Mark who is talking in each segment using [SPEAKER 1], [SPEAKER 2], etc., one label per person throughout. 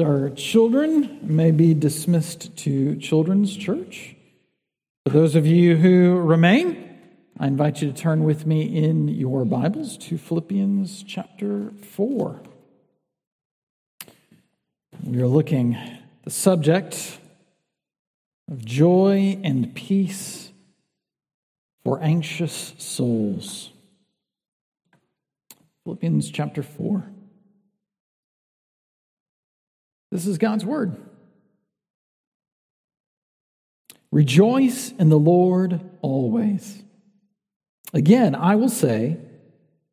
[SPEAKER 1] Our children may be dismissed to Children's Church. For those of you who remain, I invite you to turn with me in your Bibles to Philippians chapter 4. We are looking the subject of joy and peace for anxious souls. Philippians chapter 4. This is God's word. Rejoice in the Lord always. Again, I will say,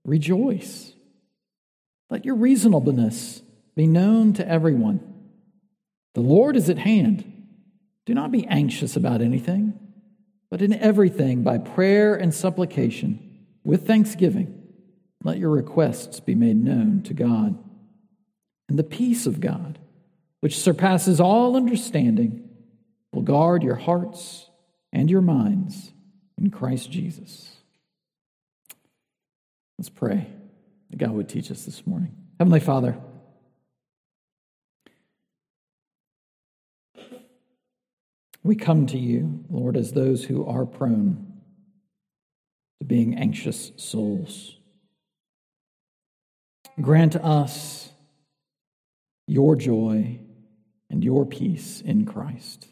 [SPEAKER 1] rejoice. Let your reasonableness be known to everyone. The Lord is at hand. Do not be anxious about anything, but in everything, by prayer and supplication, with thanksgiving, let your requests be made known to God. And the peace of God which surpasses all understanding, will guard your hearts and your minds in Christ Jesus. Let's pray that God would teach us this morning. Heavenly Father, we come to you, Lord, as those who are prone to being anxious souls. Grant us your joy and your peace in Christ,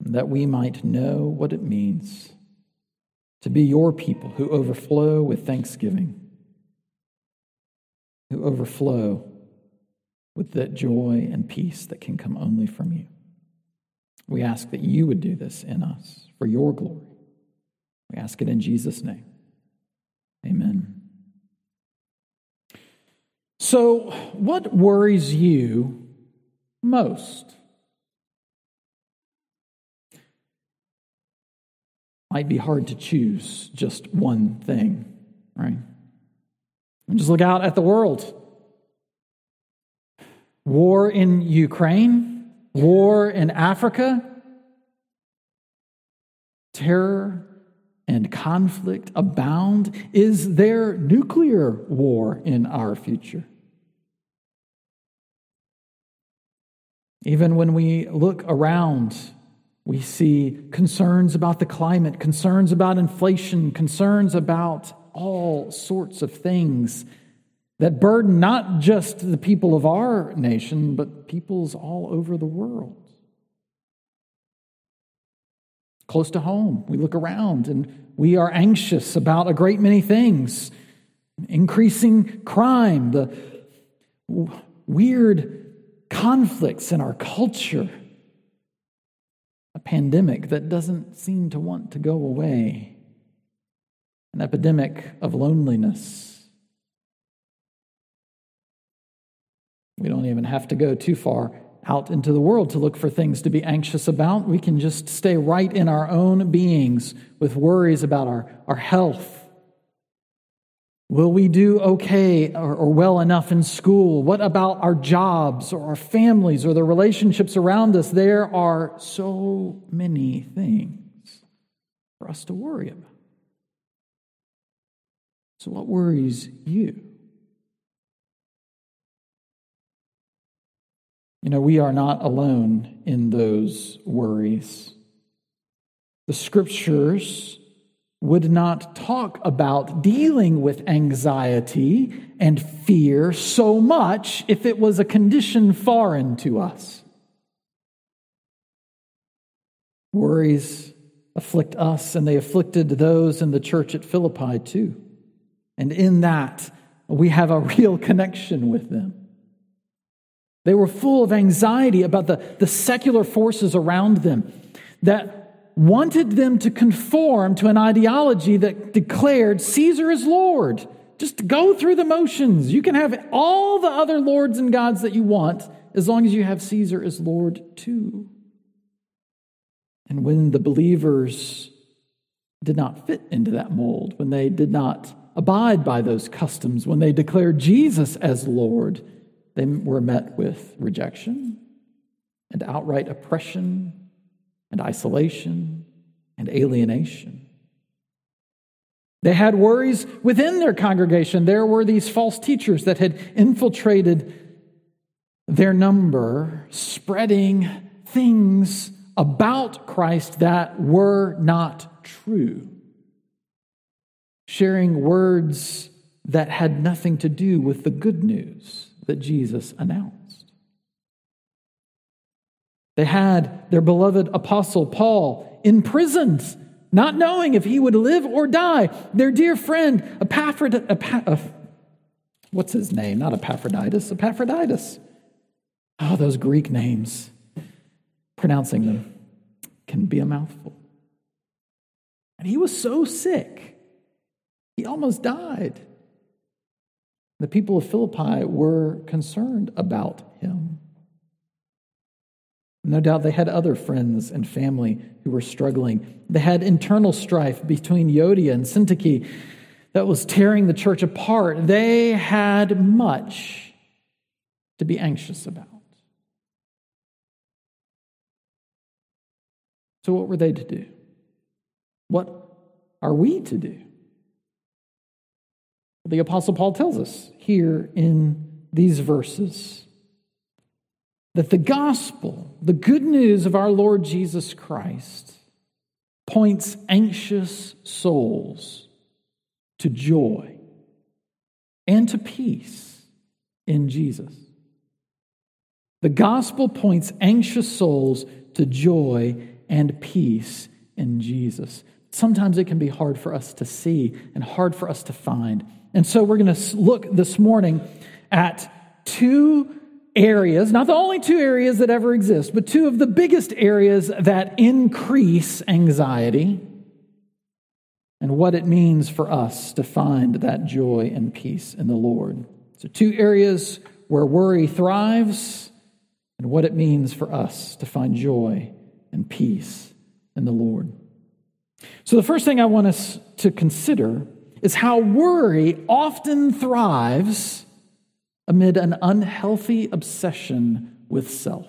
[SPEAKER 1] that we might know what it means to be your people who overflow with thanksgiving, who overflow with that joy and peace that can come only from you. We ask that you would do this in us for your glory. We ask it in Jesus' name. Amen. So, what worries you most? Might be hard to choose just one thing, right? Just look out at the world. War in Ukraine, war in Africa, terror and conflict abound. Is there nuclear war in our future? Even when we look around, we see concerns about the climate, concerns about inflation, concerns about all sorts of things that burden not just the people of our nation, but peoples all over the world. Close to home, we look around and we are anxious about a great many things increasing crime, the weird conflicts in our culture, a pandemic that doesn't seem to want to go away, an epidemic of loneliness. We don't even have to go too far out into the world to look for things to be anxious about. We can just stay right in our own beings with worries about our, our health Will we do okay or, or, well enough in school? What about our jobs or our families or the relationships around us? There are so many things for us to worry about. So, what worries you? You know, we are not alone in those worries. The scriptures would not talk about dealing with anxiety and fear so much if it was a condition foreign to us. Worries afflict us, and they afflicted those in the church at Philippi too. And in that, we have a real connection with them. They were full of anxiety about the, the secular forces around them that wanted them to conform to an ideology that declared Caesar is Lord. Just go through the motions. You can have all the other lords and gods that you want as long as you have Caesar as Lord too. And when the believers did not fit into that mold, when they did not abide by those customs, when they declared Jesus as Lord, they were met with rejection and outright oppression and isolation and alienation. They had worries within their congregation. There were these false teachers that had infiltrated their number spreading things about Christ that were not true, sharing words that had nothing to do with the good news that Jesus announced. They had their beloved apostle Paul in prisons, not knowing if he would live or die. Their dear friend, Epaphroditus, uh, what's his name? Not Epaphroditus, Epaphroditus. Oh, those Greek names. Pronouncing them can be a mouthful. And he was so sick, he almost died. The people of Philippi were concerned about him. No doubt they had other friends and family who were struggling. They had internal strife between Euodia and Syntyche that was tearing the church apart. They had much to be anxious about. So, what were they to do? What are we to do? The Apostle Paul tells us here in these verses that the gospel, the good news of our Lord Jesus Christ, points anxious souls to joy and to peace in Jesus. The gospel points anxious souls to joy and peace in Jesus. Sometimes it can be hard for us to see and hard for us to find. And so we're going to look this morning at two areas, not the only two areas that ever exist, but two of the biggest areas that increase anxiety and what it means for us to find that joy and peace in the Lord. So, two areas where worry thrives and what it means for us to find joy and peace in the Lord. So, the first thing I want us to consider is how worry often thrives amid an unhealthy obsession with self.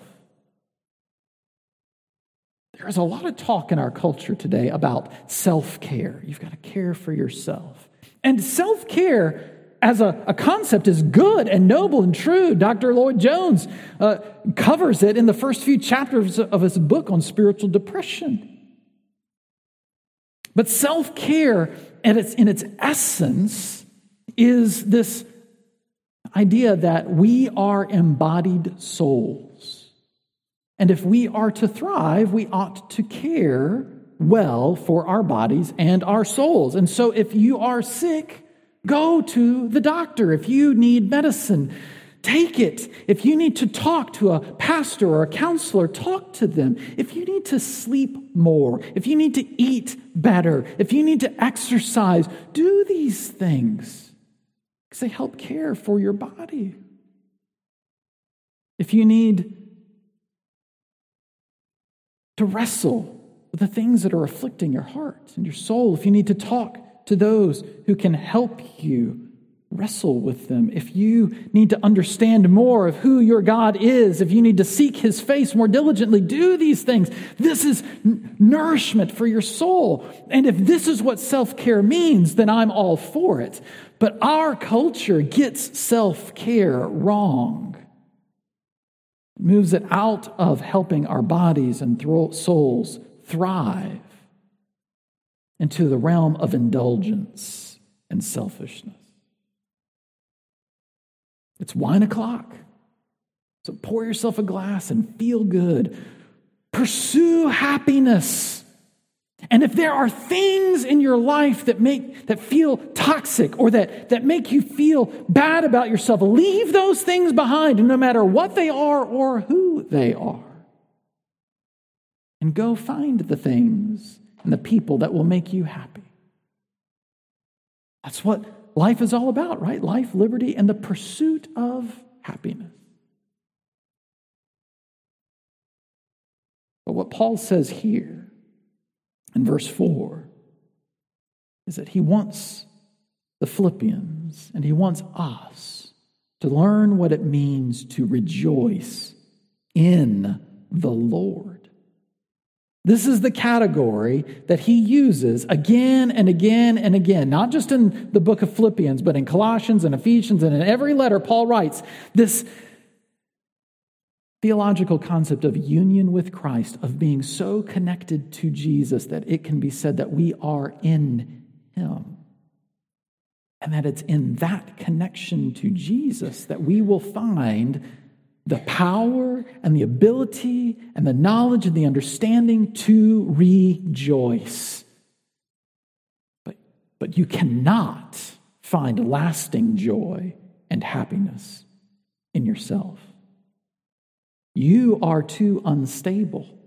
[SPEAKER 1] There's a lot of talk in our culture today about self care. You've got to care for yourself. And self care as a, a, concept is good and noble and true. Dr. Lloyd Jones uh, covers it in the first few chapters of his book on spiritual depression. But self care, its, in its essence, is this idea that we are embodied souls. And if we are to thrive, we ought to care well for our bodies and our souls. And so if you are sick, Go to the doctor if you need medicine. Take it. If you need to talk to a pastor or a counselor, talk to them. If you need to sleep more, if you need to eat better, if you need to exercise, do these things because they help care for your body. If you need to wrestle with the things that are afflicting your heart and your soul, if you need to talk to those who can help you wrestle with them. If you need to understand more of who your God is, if you need to seek his face more diligently, do these things. This is nourishment for your soul. And if this is what self care means, then I'm all for it. But our culture gets self care wrong. moves it out of helping our bodies and souls thrive into the realm of indulgence and selfishness. It's wine o'clock. So pour yourself a glass and feel good. Pursue happiness. And if there are things in your life that make that feel toxic or that, that make you feel bad about yourself, leave those things behind, no matter what they are or who they are. And go find the things and the people that will make you happy. That's what life is all about, right? Life, liberty, and the pursuit of happiness. But what Paul says here in verse 4 is that he wants the Philippians and he wants us to learn what it means to rejoice in the Lord. This is the category that he uses again and again and again, not just in the book of Philippians, but in Colossians and Ephesians and in every letter Paul writes. This theological concept of union with Christ, of being so connected to Jesus that it can be said that we are in Him. And that it's in that connection to Jesus that we will find the power and the ability and the knowledge and the understanding to rejoice. But, but you cannot find lasting joy and happiness in yourself. You are too unstable.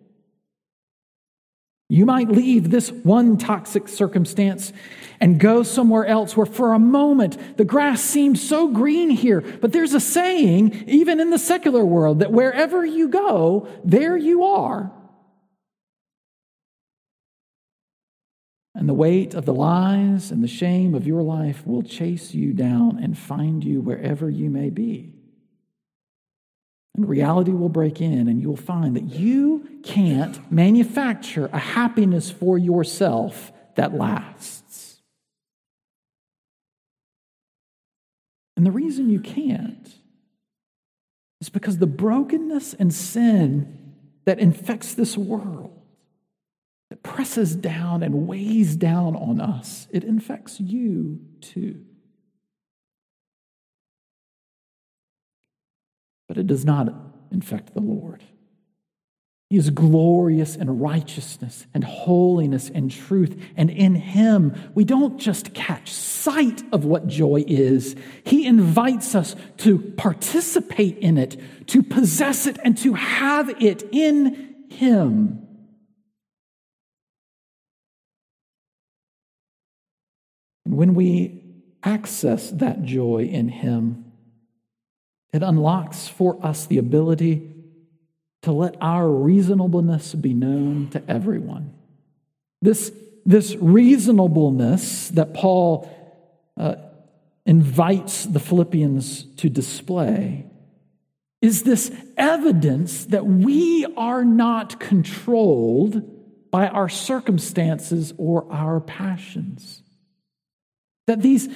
[SPEAKER 1] You might leave this one toxic circumstance and go somewhere else where, for a moment, the grass seems so green here. But there's a saying, even in the secular world, that wherever you go, there you are. And the weight of the lies and the shame of your life will chase you down and find you wherever you may be. And reality will break in, and you will find that you can't manufacture a happiness for yourself that lasts. And the reason you can't is because the brokenness and sin that infects this world, that presses down and weighs down on us, it infects you too. But it does not infect the Lord. He is glorious in righteousness and holiness and truth. And in Him, we don't just catch sight of what joy is, He invites us to participate in it, to possess it, and to have it in Him. And when we access that joy in Him, it unlocks for us the ability to let our reasonableness be known to everyone. This, this reasonableness that Paul uh, invites the Philippians to display is this evidence that we are not controlled by our circumstances or our passions. That these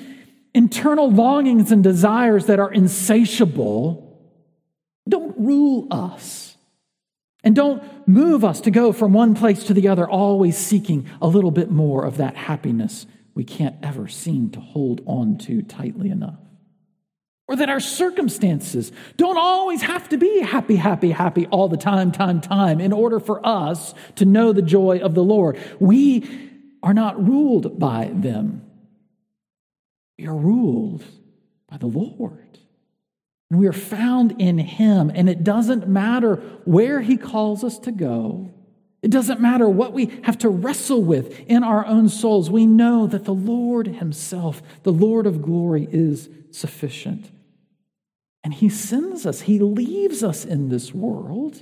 [SPEAKER 1] internal longings and desires that are insatiable don't rule us and don't move us to go from one place to the other, always seeking a little bit more of that happiness we can't ever seem to hold on to tightly enough. Or that our circumstances don't always have to be happy, happy, happy all the time, time, time, in order for us to know the joy of the Lord. We are not ruled by them. We are ruled by the Lord. And we are found in Him. And it doesn't matter where He calls us to go, it doesn't matter what we have to wrestle with in our own souls. We know that the Lord Himself, the Lord of glory, is sufficient. And He sends us, He leaves us in this world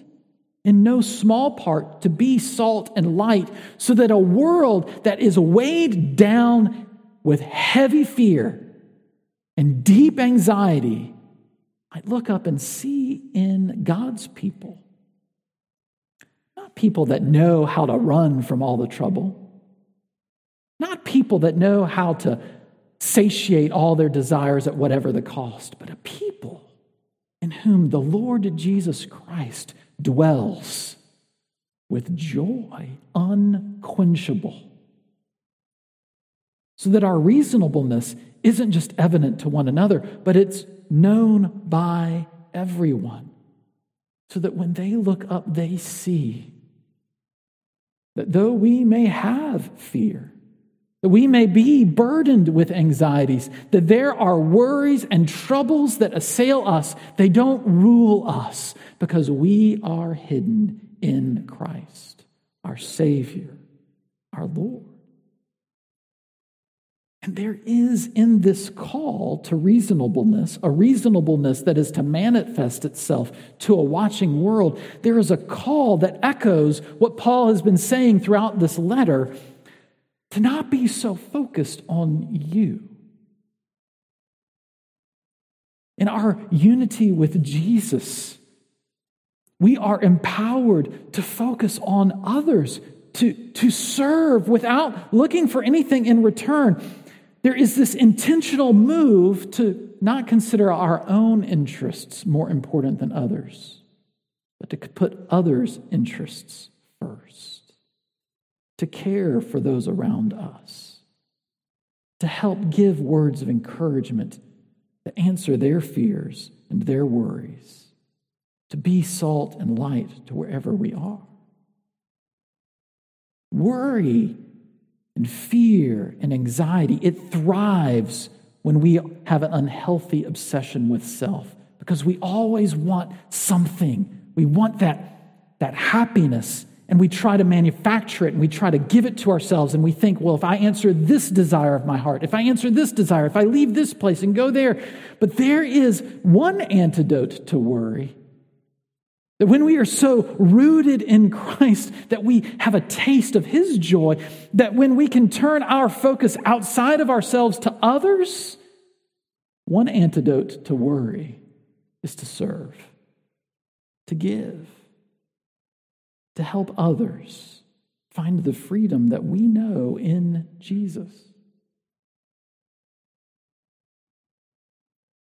[SPEAKER 1] in no small part to be salt and light, so that a world that is weighed down with heavy fear and deep anxiety might look up and see in God's people. Not people that know how to run from all the trouble, not people that know how to satiate all their desires at whatever the cost, but a people in whom the Lord Jesus Christ dwells with joy unquenchable so that our reasonableness isn't just evident to one another, but it's known by everyone. So that when they look up, they see that though we may have fear, that we may be burdened with anxieties, that there are worries and troubles that assail us, they don't rule us because we are hidden in Christ, our Savior, our Lord. And there is in this call to reasonableness, a reasonableness that is to manifest itself to a watching world. There is a call that echoes what Paul has been saying throughout this letter to not be so focused on you. In our unity with Jesus, we are empowered to focus on others, to, to serve without looking for anything in return there is this intentional move to not consider our own interests more important than others, but to put others' interests first, to care for those around us, to help give words of encouragement, to answer their fears and their worries, to be salt and light to wherever we are. Worry and fear and anxiety, it thrives when we have an unhealthy obsession with self because we always want something. We want that, that happiness and we try to manufacture it and we try to give it to ourselves and we think, well, if I answer this desire of my heart, if I answer this desire, if I leave this place and go there. But there is one antidote to worry. That when we are so rooted in Christ that we have a taste of His joy, that when we can turn our focus outside of ourselves to others, one antidote to worry is to serve, to give, to help others find the freedom that we know in Jesus.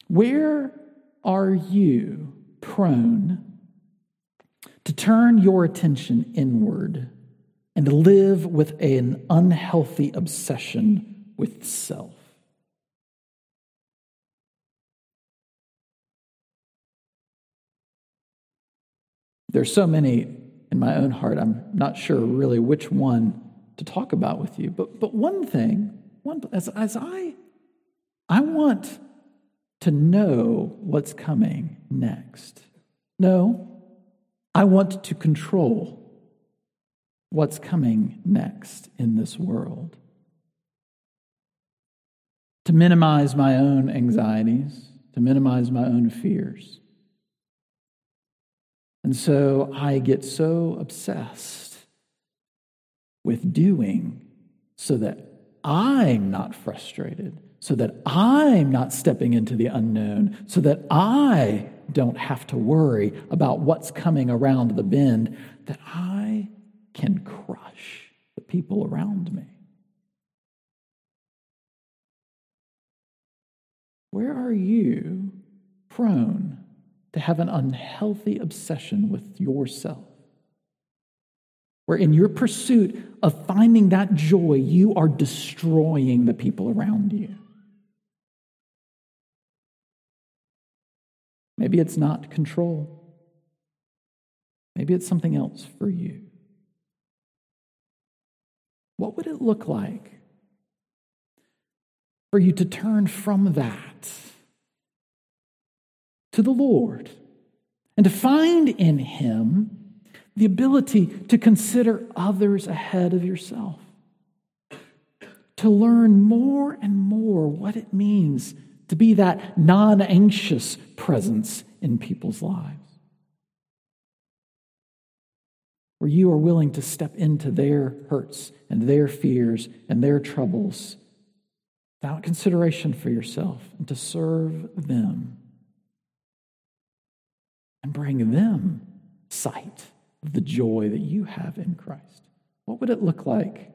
[SPEAKER 1] Where are you prone to turn your attention inward and to live with an unhealthy obsession with self? There's so many in my own heart. I'm not sure really which one to talk about with you. But, but one thing, one, as, as I, I want to know what's coming next. No, I want to control what's coming next in this world. To minimize my own anxieties, to minimize my own fears. And so I get so obsessed with doing so that I'm not frustrated, so that I'm not stepping into the unknown, so that I don't have to worry about what's coming around the bend, that I can crush the people around me. Where are you prone to have an unhealthy obsession with yourself. Where in your pursuit of finding that joy, you are destroying the people around you. Maybe it's not control. Maybe it's something else for you. What would it look like for you to turn from that? to the Lord and to find in Him the ability to consider others ahead of yourself, to learn more and more what it means to be that non anxious presence in people's lives. Where you are willing to step into their hurts and their fears and their troubles without consideration for yourself and to serve them and bring them sight of the joy that you have in Christ? What would it look like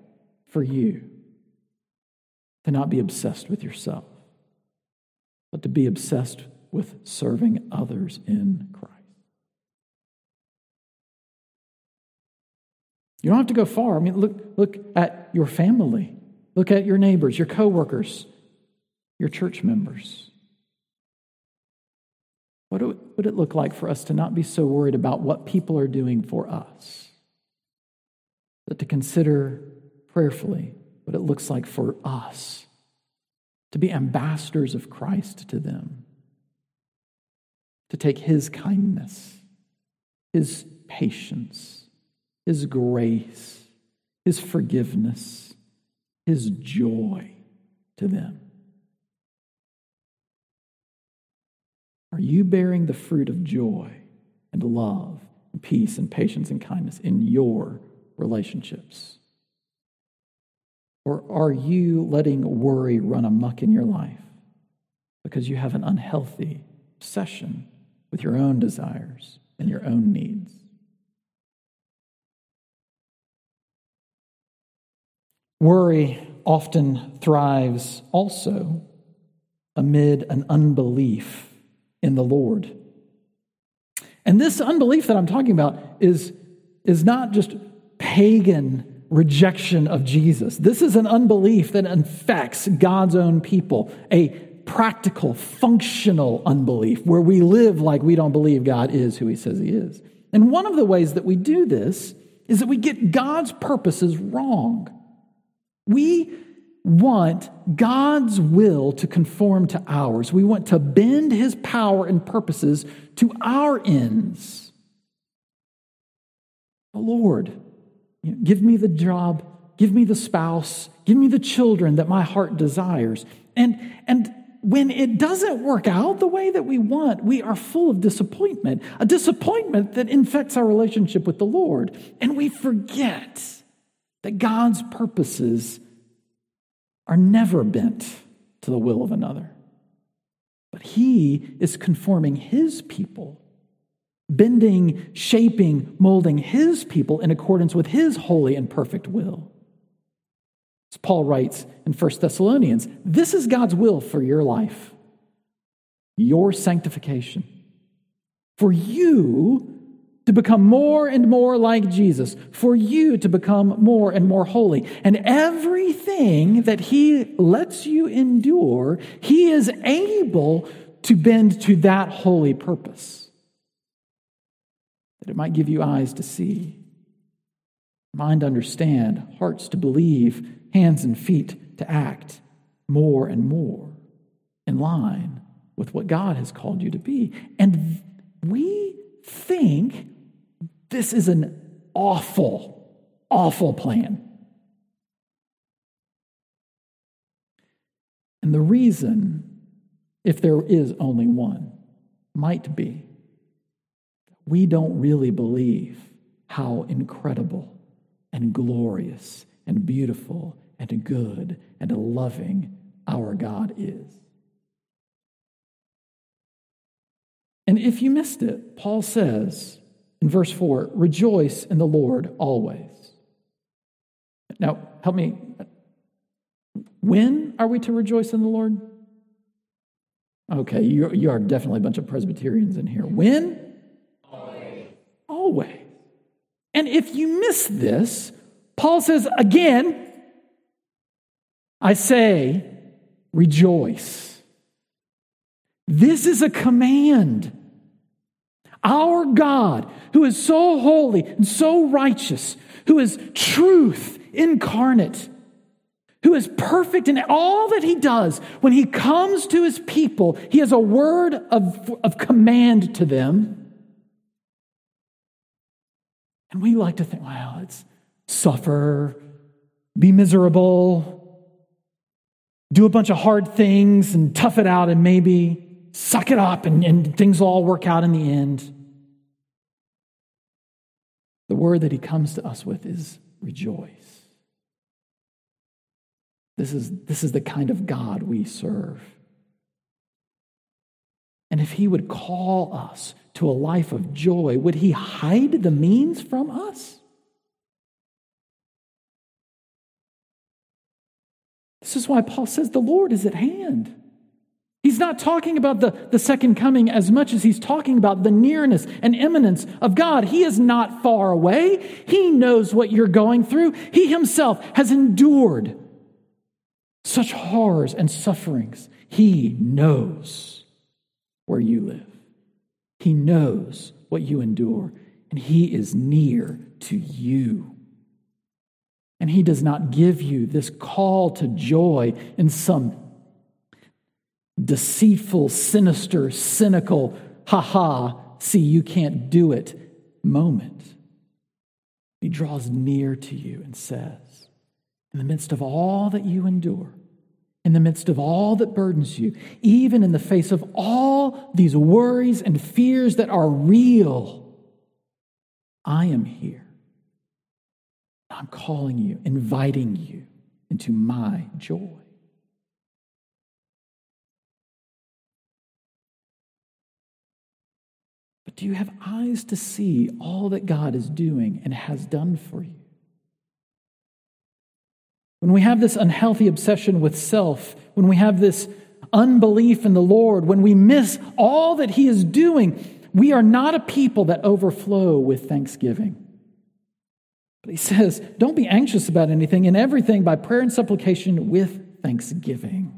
[SPEAKER 1] for you to not be obsessed with yourself, but to be obsessed with serving others in Christ? You don't have to go far. I mean, look, look at your family. Look at your neighbors, your coworkers, your church members. What would it look like for us to not be so worried about what people are doing for us, but to consider prayerfully what it looks like for us to be ambassadors of Christ to them, to take his kindness, his patience, his grace, his forgiveness, his joy to them? Are you bearing the fruit of joy and love and peace and patience and kindness in your relationships? Or are you letting worry run amuck in your life because you have an unhealthy obsession with your own desires and your own needs? Worry often thrives also amid an unbelief in the Lord. And this unbelief that I'm talking about is, is not just pagan rejection of Jesus. This is an unbelief that infects God's own people, a practical, functional unbelief where we live like we don't believe God is who he says he is. And one of the ways that we do this is that we get God's purposes wrong. We want God's will to conform to ours. We want to bend his power and purposes to our ends. Oh Lord, give me the job, give me the spouse, give me the children that my heart desires. And, and when it doesn't work out the way that we want, we are full of disappointment, a disappointment that infects our relationship with the Lord. And we forget that God's purposes are never bent to the will of another. But He is conforming His people, bending, shaping, molding His people in accordance with His holy and perfect will. As Paul writes in 1 Thessalonians, this is God's will for your life, your sanctification. For you to become more and more like Jesus, for you to become more and more holy. And everything that He lets you endure, He is able to bend to that holy purpose. That it might give you eyes to see, mind to understand, hearts to believe, hands and feet to act more and more in line with what God has called you to be. And we think this is an awful, awful plan. And the reason, if there is only one, might be we don't really believe how incredible and glorious and beautiful and good and loving our God is. And if you missed it, Paul says, in verse 4 rejoice in the Lord always. Now, help me. When are we to rejoice in the Lord? Okay, you, you are definitely a bunch of Presbyterians in here. When? Always. And if you miss this, Paul says again, I say, rejoice. This is a command. Our God, who is so holy and so righteous, who is truth incarnate, who is perfect in all that he does, when he comes to his people, he has a word of, of command to them. And we like to think, well, it's suffer, be miserable, do a bunch of hard things and tough it out, and maybe suck it up and, and things will all work out in the end. The word that he comes to us with is rejoice. This is, this is the kind of God we serve. And if he would call us to a life of joy, would he hide the means from us? This is why Paul says the Lord is at hand. He's not talking about the, the second coming as much as he's talking about the nearness and imminence of God. He is not far away. He knows what you're going through. He himself has endured such horrors and sufferings. He knows where you live, He knows what you endure, and He is near to you. And He does not give you this call to joy in some deceitful, sinister, cynical, ha ha, see, you can't do it moment. He draws near to you and says, in the midst of all that you endure, in the midst of all that burdens you, even in the face of all these worries and fears that are real, I am here. I'm calling you, inviting you into my joy. But do you have eyes to see all that God is doing and has done for you? When we have this unhealthy obsession with self, when we have this unbelief in the Lord, when we miss all that He is doing, We are not a people that overflow with thanksgiving. But he says, don't be anxious about anything, in everything by prayer and supplication with thanksgiving.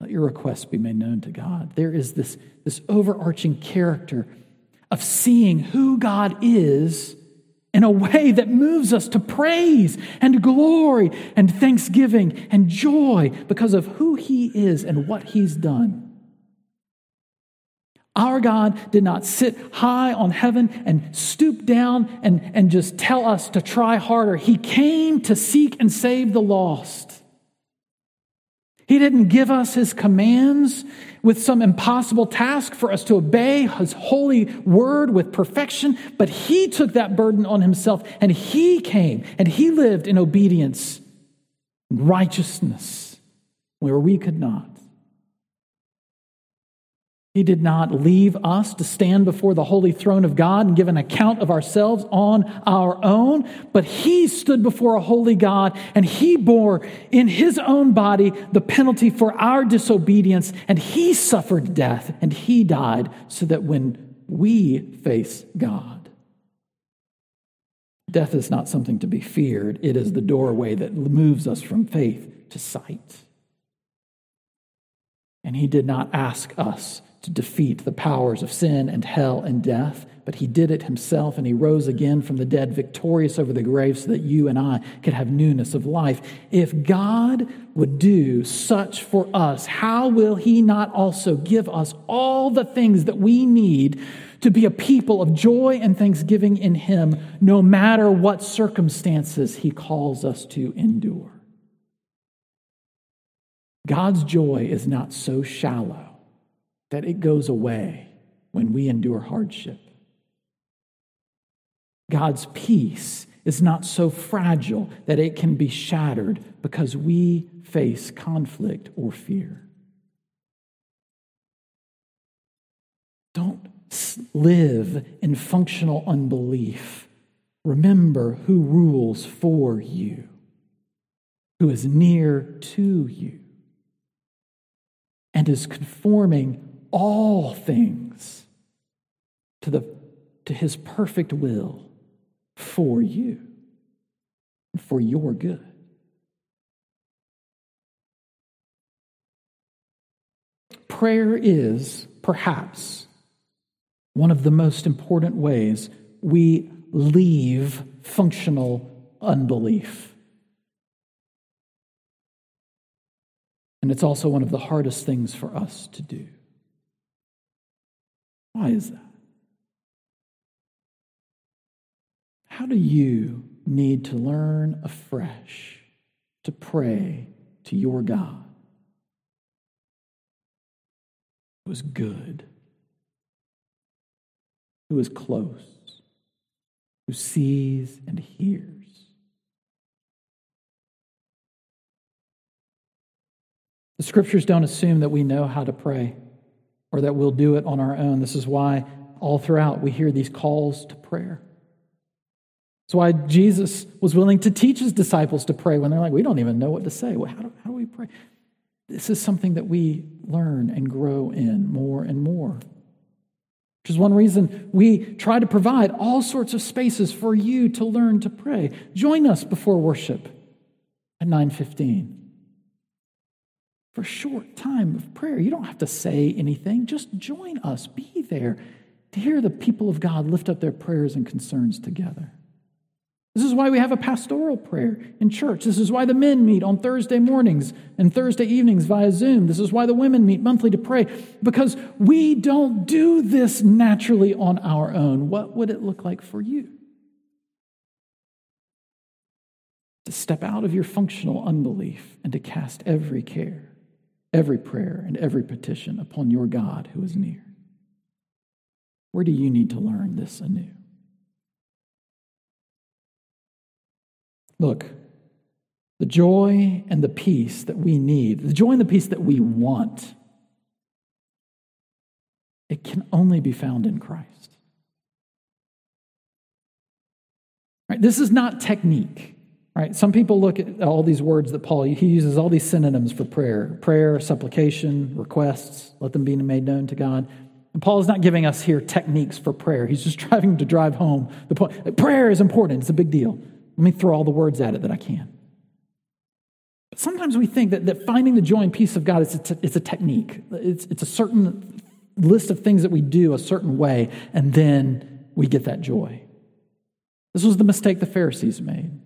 [SPEAKER 1] Let your requests be made known to God. There is this, this overarching character of seeing who God is in a way that moves us to praise and glory and thanksgiving and joy because of who He is and what He's done. Our God did not sit high on heaven and stoop down and, and just tell us to try harder. He came to seek and save the lost. He didn't give us his commands with some impossible task for us to obey his holy word with perfection, but he took that burden on himself and he came and he lived in obedience and righteousness where we could not. He did not leave us to stand before the holy throne of God and give an account of ourselves on our own, but He stood before a holy God and He bore in His own body the penalty for our disobedience, and He suffered death and He died so that when we face God, death is not something to be feared, it is the doorway that moves us from faith to sight. And He did not ask us to defeat the powers of sin and hell and death, but he did it himself and he rose again from the dead, victorious over the grave, so that you and I could have newness of life. If God would do such for us, how will he not also give us all the things that we need to be a people of joy and thanksgiving in him, no matter what circumstances he calls us to endure? God's joy is not so shallow that it goes away when we endure hardship. God's peace is not so fragile that it can be shattered because we face conflict or fear. Don't live in functional unbelief. Remember who rules for you, who is near to you, and is conforming all things to, the, to his perfect will for you and for your good. Prayer is perhaps one of the most important ways we leave functional unbelief. And it's also one of the hardest things for us to do. Why is that? How do you need to learn afresh to pray to your God? Who is good, who is close, who sees and hears. The scriptures don't assume that we know how to pray or that we'll do it on our own. This is why all throughout we hear these calls to prayer. That's why Jesus was willing to teach his disciples to pray when they're like, we don't even know what to say. Well, how, do, how do we pray? This is something that we learn and grow in more and more. Which is one reason we try to provide all sorts of spaces for you to learn to pray. Join us before worship at 915 for a short time of prayer. You don't have to say anything, just join us, be there to hear the people of God lift up their prayers and concerns together. This is why we have a pastoral prayer in church. This is why the men meet on Thursday mornings and Thursday evenings via Zoom. This is why the women meet monthly to pray, because we don't do this naturally on our own. What would it look like for you? To step out of your functional unbelief and to cast every care every prayer and every petition upon your God who is near. Where do you need to learn this anew? Look, the joy and the peace that we need, the joy and the peace that we want, it can only be found in Christ. Right? This is not technique. Right? Some people look at all these words that Paul he uses all these synonyms for prayer: prayer, supplication, requests. Let them be made known to God. And Paul is not giving us here techniques for prayer. He's just trying to drive home the point. Prayer is important, it's a big deal. Let me throw all the words at it that I can. But sometimes we think that, that finding the joy and peace of God is it's a technique, it's, it's a certain list of things that we do a certain way, and then we get that joy. This was the mistake the Pharisees made.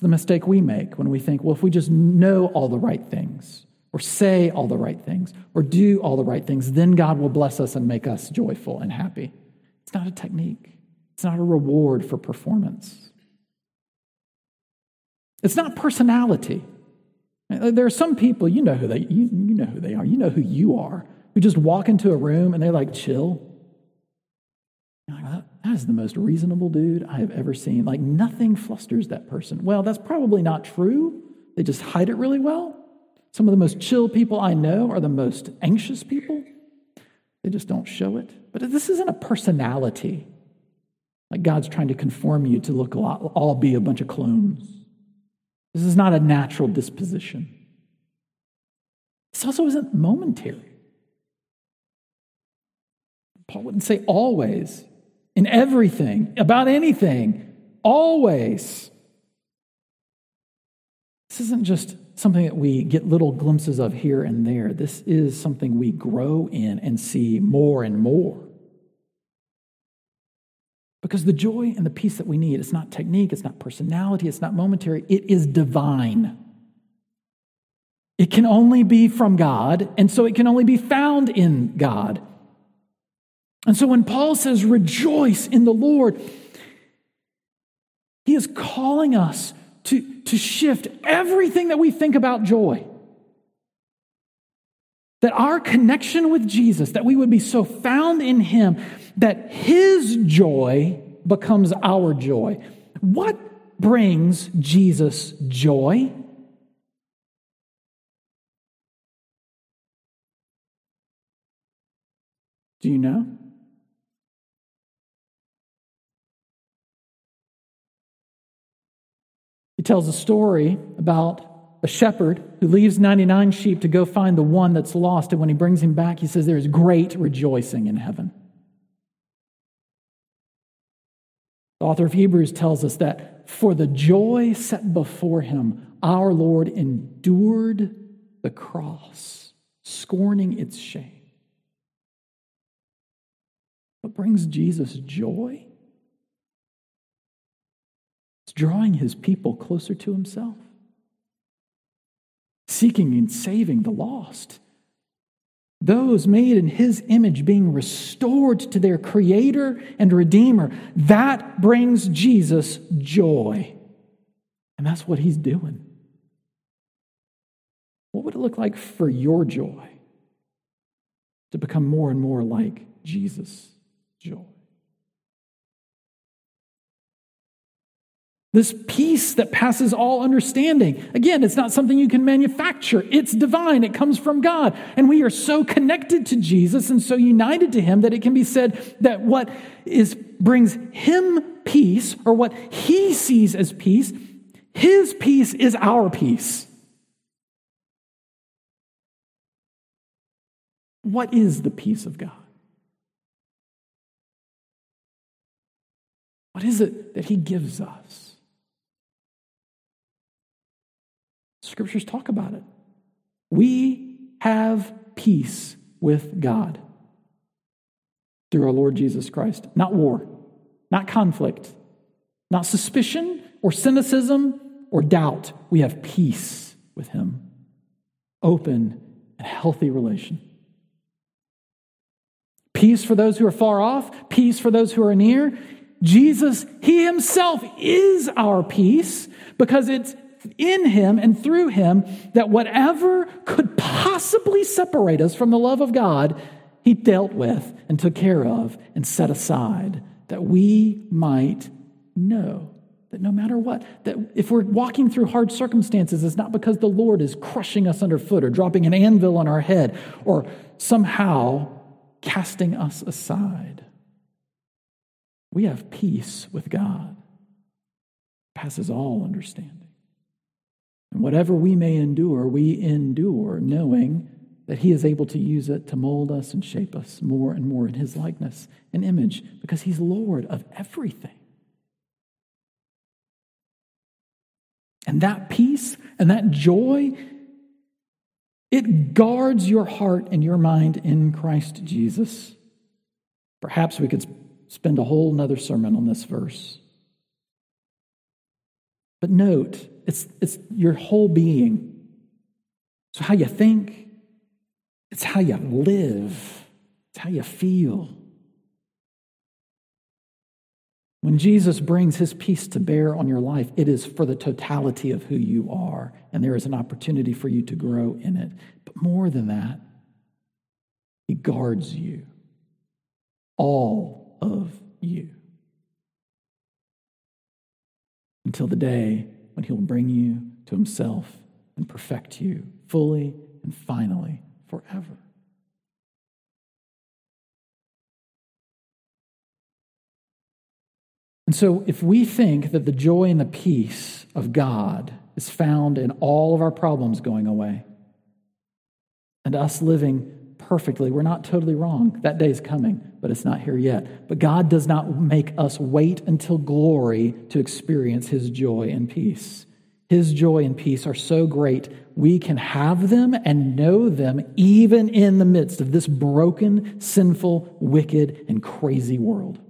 [SPEAKER 1] It's the mistake we make when we think, well, if we just know all the right things, or say all the right things, or do all the right things, then God will bless us and make us joyful and happy. It's not a technique, it's not a reward for performance. It's not personality. There are some people, you know who they, you, you know who they are, you know who you are, who just walk into a room and they like chill. That is the most reasonable dude I have ever seen. Like nothing flusters that person. Well, that's probably not true. They just hide it really well. Some of the most chill people I know are the most anxious people. They just don't show it. But this isn't a personality. Like God's trying to conform you to look a lot, all be a bunch of clones. This is not a natural disposition. This also isn't momentary. Paul wouldn't say always, in everything, about anything, always. This isn't just something that we get little glimpses of here and there. This is something we grow in and see more and more. Because the joy and the peace that we need, it's not technique, it's not personality, it's not momentary, it is divine. It can only be from God, and so it can only be found in God. And so when Paul says, rejoice in the Lord, he is calling us to, to shift everything that we think about joy. That our connection with Jesus, that we would be so found in him that his joy becomes our joy. What brings Jesus joy? Do you know? He tells a story about a shepherd who leaves 99 sheep to go find the one that's lost. And when he brings him back, he says, There is great rejoicing in heaven. The author of Hebrews tells us that for the joy set before him, our Lord endured the cross, scorning its shame. What brings Jesus joy? Drawing his people closer to himself, seeking and saving the lost. Those made in his image being restored to their creator and redeemer. That brings Jesus joy. And that's what he's doing. What would it look like for your joy to become more and more like Jesus' joy? This peace that passes all understanding. Again, it's not something you can manufacture. It's divine. It comes from God. And we are so connected to Jesus and so united to him that it can be said that what is brings him peace or what he sees as peace, his peace is our peace. What is the peace of God? What is it that he gives us? Scriptures talk about it. We have peace with God through our Lord Jesus Christ. Not war, not conflict, not suspicion or cynicism or doubt. We have peace with Him. Open and healthy relation. Peace for those who are far off, peace for those who are near. Jesus, He Himself is our peace because it's in him and through him that whatever could possibly separate us from the love of God, he dealt with and took care of and set aside that we might know that no matter what, that if we're walking through hard circumstances, it's not because the Lord is crushing us underfoot or dropping an anvil on our head or somehow casting us aside. We have peace with God, passes all understanding. And whatever we may endure, we endure knowing that He is able to use it to mold us and shape us more and more in His likeness and image because He's Lord of everything. And that peace and that joy, it guards your heart and your mind in Christ Jesus. Perhaps we could spend a whole nother sermon on this verse. But note, it's, it's your whole being. So, how you think, it's how you live, it's how you feel. When Jesus brings his peace to bear on your life, it is for the totality of who you are, and there is an opportunity for you to grow in it. But more than that, he guards you, all of you, until the day when he'll bring you to himself and perfect you fully and finally forever. And so, if we think that the joy and the peace of God is found in all of our problems going away and us living perfectly, we're not totally wrong. That day is coming, but it's not here yet. But God does not make us wait until glory to experience His joy and peace. His joy and peace are so great, we can have them and know them even in the midst of this broken, sinful, wicked, and crazy world.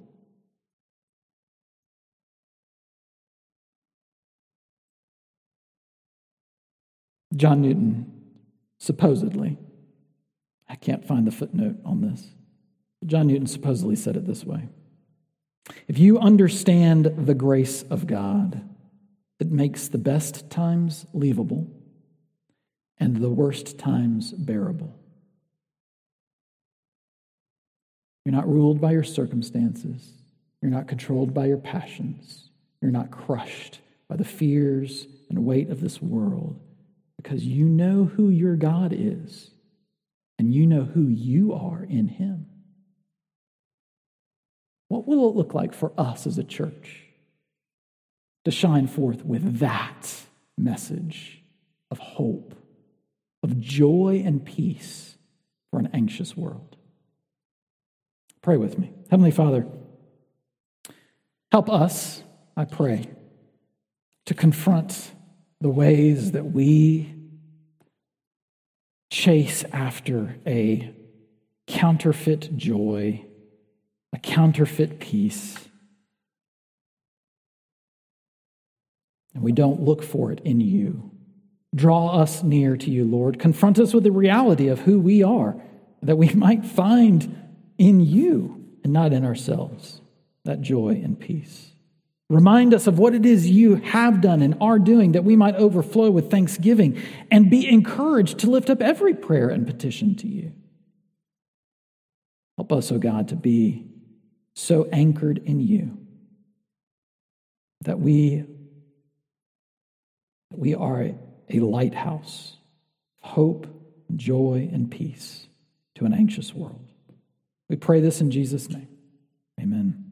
[SPEAKER 1] John Newton, supposedly, I can't find the footnote on this. John Newton supposedly said it this way If you understand the grace of God, it makes the best times leavable and the worst times bearable. You're not ruled by your circumstances. You're not controlled by your passions. You're not crushed by the fears and weight of this world because you know who your God is and you know who you are in Him. What will it look like for us as a church? to shine forth with that message of hope, of joy and peace for an anxious world. Pray with me. Heavenly Father, help us, I pray, to confront the ways that we chase after a counterfeit joy, a counterfeit peace and we don't look for it in you. Draw us near to you, Lord. Confront us with the reality of who we are, that we might find in you and not in ourselves that joy and peace. Remind us of what it is you have done and are doing, that we might overflow with thanksgiving and be encouraged to lift up every prayer and petition to you. Help us, O oh God, to be so anchored in you that we that we are a lighthouse of hope, joy, and peace to an anxious world. We pray this in Jesus' name. Amen.